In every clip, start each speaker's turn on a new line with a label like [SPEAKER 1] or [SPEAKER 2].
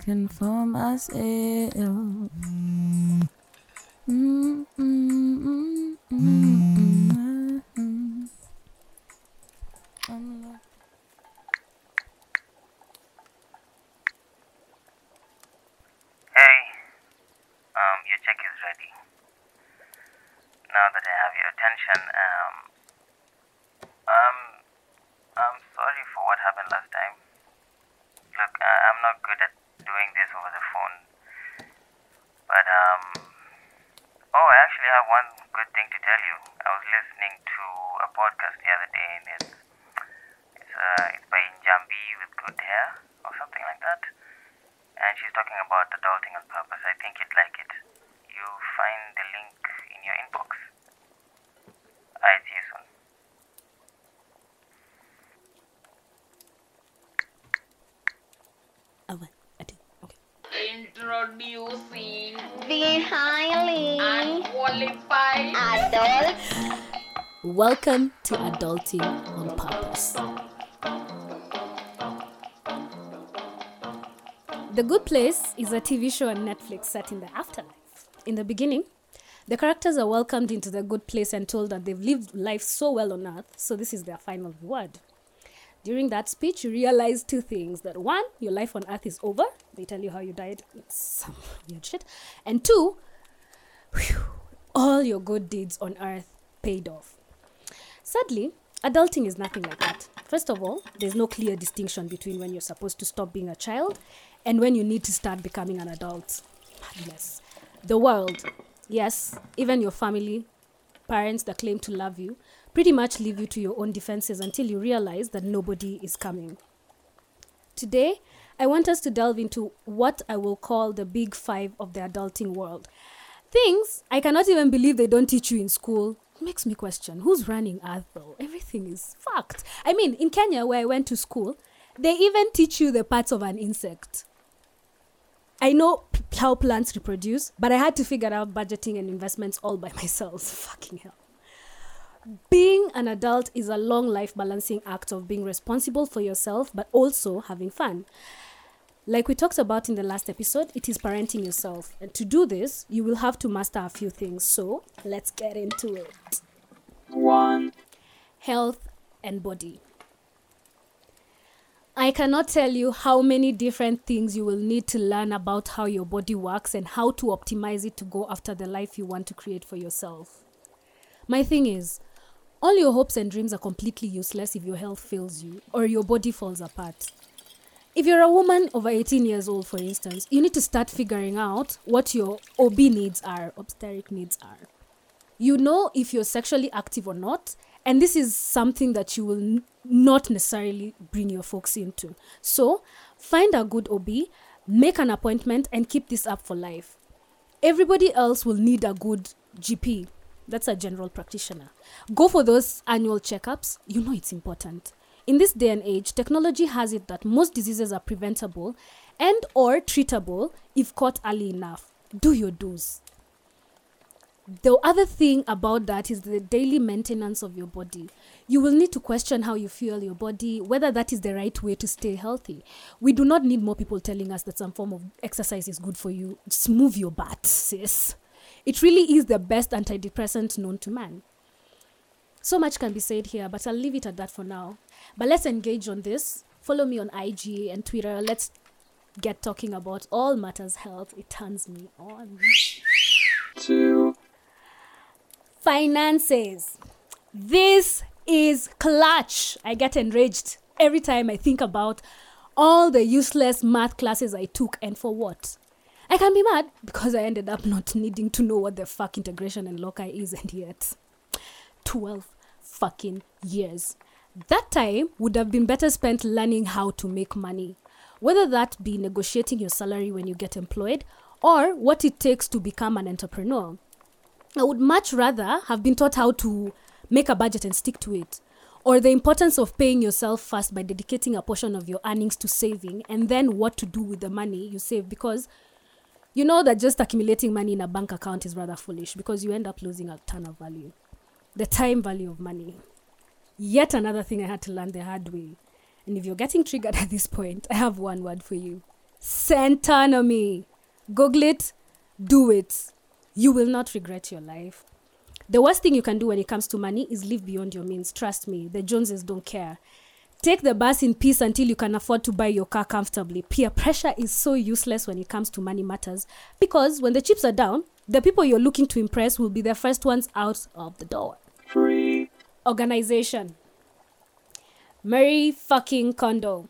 [SPEAKER 1] looking for myself. Mm,
[SPEAKER 2] Hey, um, your check is ready. Now that I have your attention, um, I'm sorry for what happened last time. Look, I, I'm not good at doing this over the phone, but um, I actually have one good thing to tell you. I was listening to a podcast the other day, and it's it's uh, it's by Njambi with good hair or something like that and she's talking about adulting on purpose. I think you'd like it. You find the link in your inbox. I'll see you soon.
[SPEAKER 1] Oh, wait, I did. Okay.
[SPEAKER 3] Introducing
[SPEAKER 4] The highly
[SPEAKER 3] unqualified
[SPEAKER 4] adult
[SPEAKER 1] Welcome to Adulting on Purpose. The Good Place is a TV show on Netflix set in the afterlife. In the beginning, the characters are welcomed into the good place and told that they've lived life so well on earth, so this is their final reward. During that speech, you realize two things that one, your life on earth is over. They tell you how you died. It's some weird shit. And two, whew, all your good deeds on earth paid off. Sadly, adulting is nothing like that. First of all, there's no clear distinction between when you're supposed to stop being a child and when you need to start becoming an adult. Madness. The world, yes, even your family, parents that claim to love you, pretty much leave you to your own defenses until you realize that nobody is coming. Today, I want us to delve into what I will call the big five of the adulting world. Things I cannot even believe they don't teach you in school. Makes me question who's running Earth though? Everything is fucked. I mean, in Kenya, where I went to school, they even teach you the parts of an insect. I know p- how plants reproduce, but I had to figure out budgeting and investments all by myself. Fucking hell. Being an adult is a long life balancing act of being responsible for yourself, but also having fun. Like we talked about in the last episode, it is parenting yourself. And to do this, you will have to master a few things. So let's get into it.
[SPEAKER 2] One.
[SPEAKER 1] Health and body. I cannot tell you how many different things you will need to learn about how your body works and how to optimize it to go after the life you want to create for yourself. My thing is, all your hopes and dreams are completely useless if your health fails you or your body falls apart. If you're a woman over 18 years old, for instance, you need to start figuring out what your OB needs are, obstetric needs are. You know if you're sexually active or not, and this is something that you will n- not necessarily bring your folks into. So, find a good OB, make an appointment, and keep this up for life. Everybody else will need a good GP. That's a general practitioner. Go for those annual checkups. You know it's important. In this day and age, technology has it that most diseases are preventable and or treatable if caught early enough. Do your dues. The other thing about that is the daily maintenance of your body. You will need to question how you fuel your body, whether that is the right way to stay healthy. We do not need more people telling us that some form of exercise is good for you. Just move your butt, sis. It really is the best antidepressant known to man. So much can be said here, but I'll leave it at that for now. But let's engage on this. Follow me on IG and Twitter. Let's get talking about all matters health. It turns me on.
[SPEAKER 2] Two.
[SPEAKER 1] Finances. This is clutch. I get enraged every time I think about all the useless math classes I took and for what. I can be mad because I ended up not needing to know what the fuck integration and loci is, and yet 12 fucking years. That time would have been better spent learning how to make money, whether that be negotiating your salary when you get employed or what it takes to become an entrepreneur. I would much rather have been taught how to make a budget and stick to it, or the importance of paying yourself first by dedicating a portion of your earnings to saving, and then what to do with the money you save because you know that just accumulating money in a bank account is rather foolish because you end up losing a ton of value. The time value of money. Yet another thing I had to learn the hard way. And if you're getting triggered at this point, I have one word for you Centonomy. Google it, do it. You will not regret your life. The worst thing you can do when it comes to money is live beyond your means. Trust me, the Joneses don't care. Take the bus in peace until you can afford to buy your car comfortably. Peer pressure is so useless when it comes to money matters because when the chips are down, the people you're looking to impress will be the first ones out of the door. Organization. Mary fucking Kondo.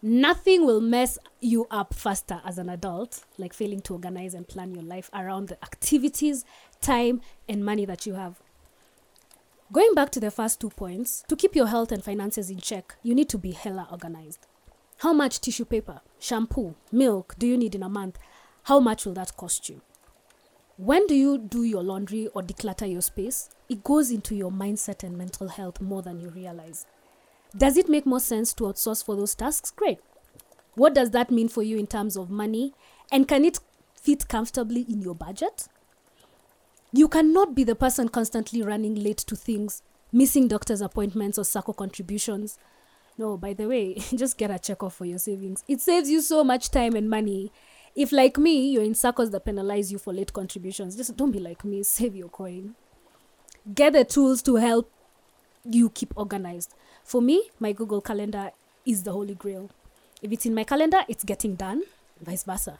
[SPEAKER 1] Nothing will mess you up faster as an adult, like failing to organize and plan your life around the activities, time, and money that you have. Going back to the first two points, to keep your health and finances in check, you need to be hella organized. How much tissue paper, shampoo, milk do you need in a month? How much will that cost you? When do you do your laundry or declutter your space? It goes into your mindset and mental health more than you realize. Does it make more sense to outsource for those tasks? Great. What does that mean for you in terms of money? And can it fit comfortably in your budget? You cannot be the person constantly running late to things, missing doctor's appointments or SACCO contributions. No, by the way, just get a check off for your savings. It saves you so much time and money. If, like me, you're in circles that penalize you for late contributions, just don't be like me, save your coin. Get the tools to help you keep organized. For me, my Google Calendar is the holy grail. If it's in my calendar, it's getting done, vice versa.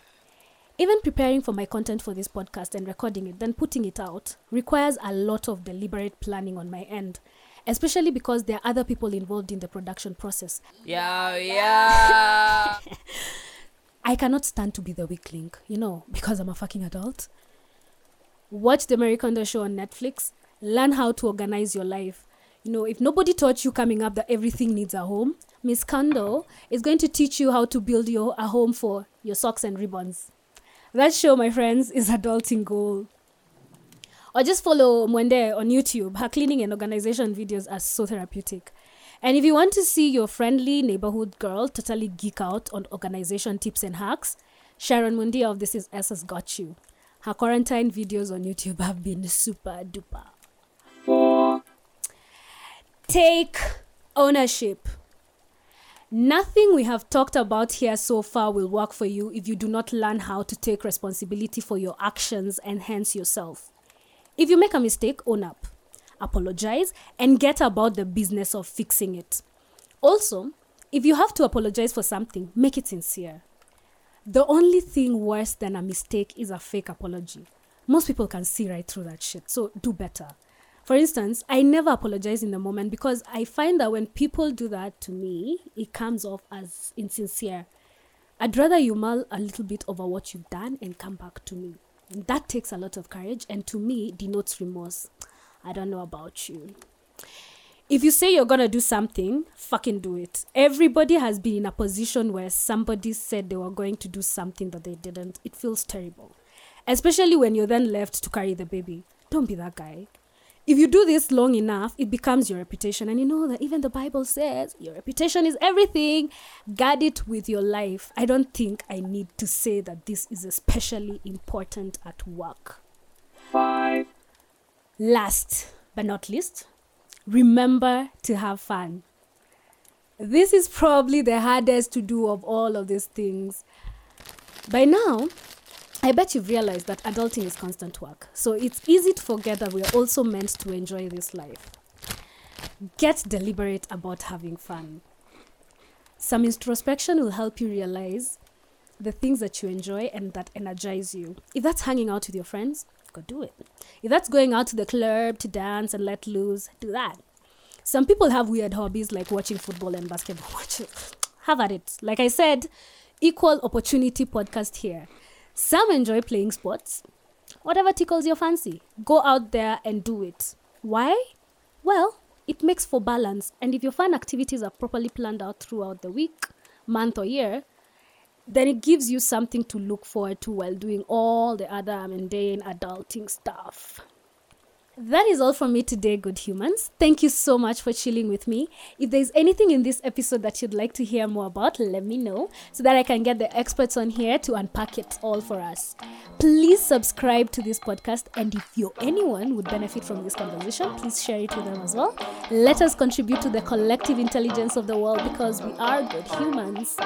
[SPEAKER 1] Even preparing for my content for this podcast and recording it, then putting it out, requires a lot of deliberate planning on my end, especially because there are other people involved in the production process.
[SPEAKER 5] Yeah, yeah.
[SPEAKER 1] I cannot stand to be the weak link, you know, because I'm a fucking adult. Watch the Marie Kondo show on Netflix. Learn how to organize your life. You know, if nobody taught you coming up that everything needs a home, Miss Kondo is going to teach you how to build your a home for your socks and ribbons. That show, my friends, is adulting goal. Or just follow Mwende on YouTube. Her cleaning and organization videos are so therapeutic. And if you want to see your friendly neighborhood girl totally geek out on organization tips and hacks, Sharon Mundia of This Is Ess has got you. Her quarantine videos on YouTube have been super duper. Take ownership. Nothing we have talked about here so far will work for you if you do not learn how to take responsibility for your actions and hence yourself. If you make a mistake, own up, apologize, and get about the business of fixing it. Also, if you have to apologize for something, make it sincere. The only thing worse than a mistake is a fake apology. Most people can see right through that shit, so do better. For instance, I never apologize in the moment because I find that when people do that to me, it comes off as insincere. I'd rather you mull a little bit over what you've done and come back to me. That takes a lot of courage and to me denotes remorse. I don't know about you. If you say you're gonna do something, fucking do it. Everybody has been in a position where somebody said they were going to do something that they didn't. It feels terrible. Especially when you're then left to carry the baby. Don't be that guy if you do this long enough, it becomes your reputation. And you know that even the Bible says your reputation is everything. Guard it with your life. I don't think I need to say that this is especially important at work. Last but not least, remember to have fun. This is probably the hardest to do of all of these things. By now, I bet you've realized that adulting is constant work. So it's easy to forget that we are also meant to enjoy this life. Get deliberate about having fun. Some introspection will help you realize the things that you enjoy and that energize you. If that's hanging out with your friends, go do it. If that's going out to the club to dance and let loose, do that. Some people have weird hobbies like watching football and basketball. Watch it. Have at it. Like I said, equal opportunity podcast here. Some enjoy playing sports. Whatever tickles your fancy, go out there and do it. Why? Well, it makes for balance. And if your fun activities are properly planned out throughout the week, month, or year, then it gives you something to look forward to while doing all the other mundane adulting stuff. That is all from me today, good humans. Thank you so much for chilling with me. If there's anything in this episode that you'd like to hear more about, let me know so that I can get the experts on here to unpack it all for us. Please subscribe to this podcast, and if you anyone would benefit from this conversation, please share it with them as well. Let us contribute to the collective intelligence of the world because we are good humans.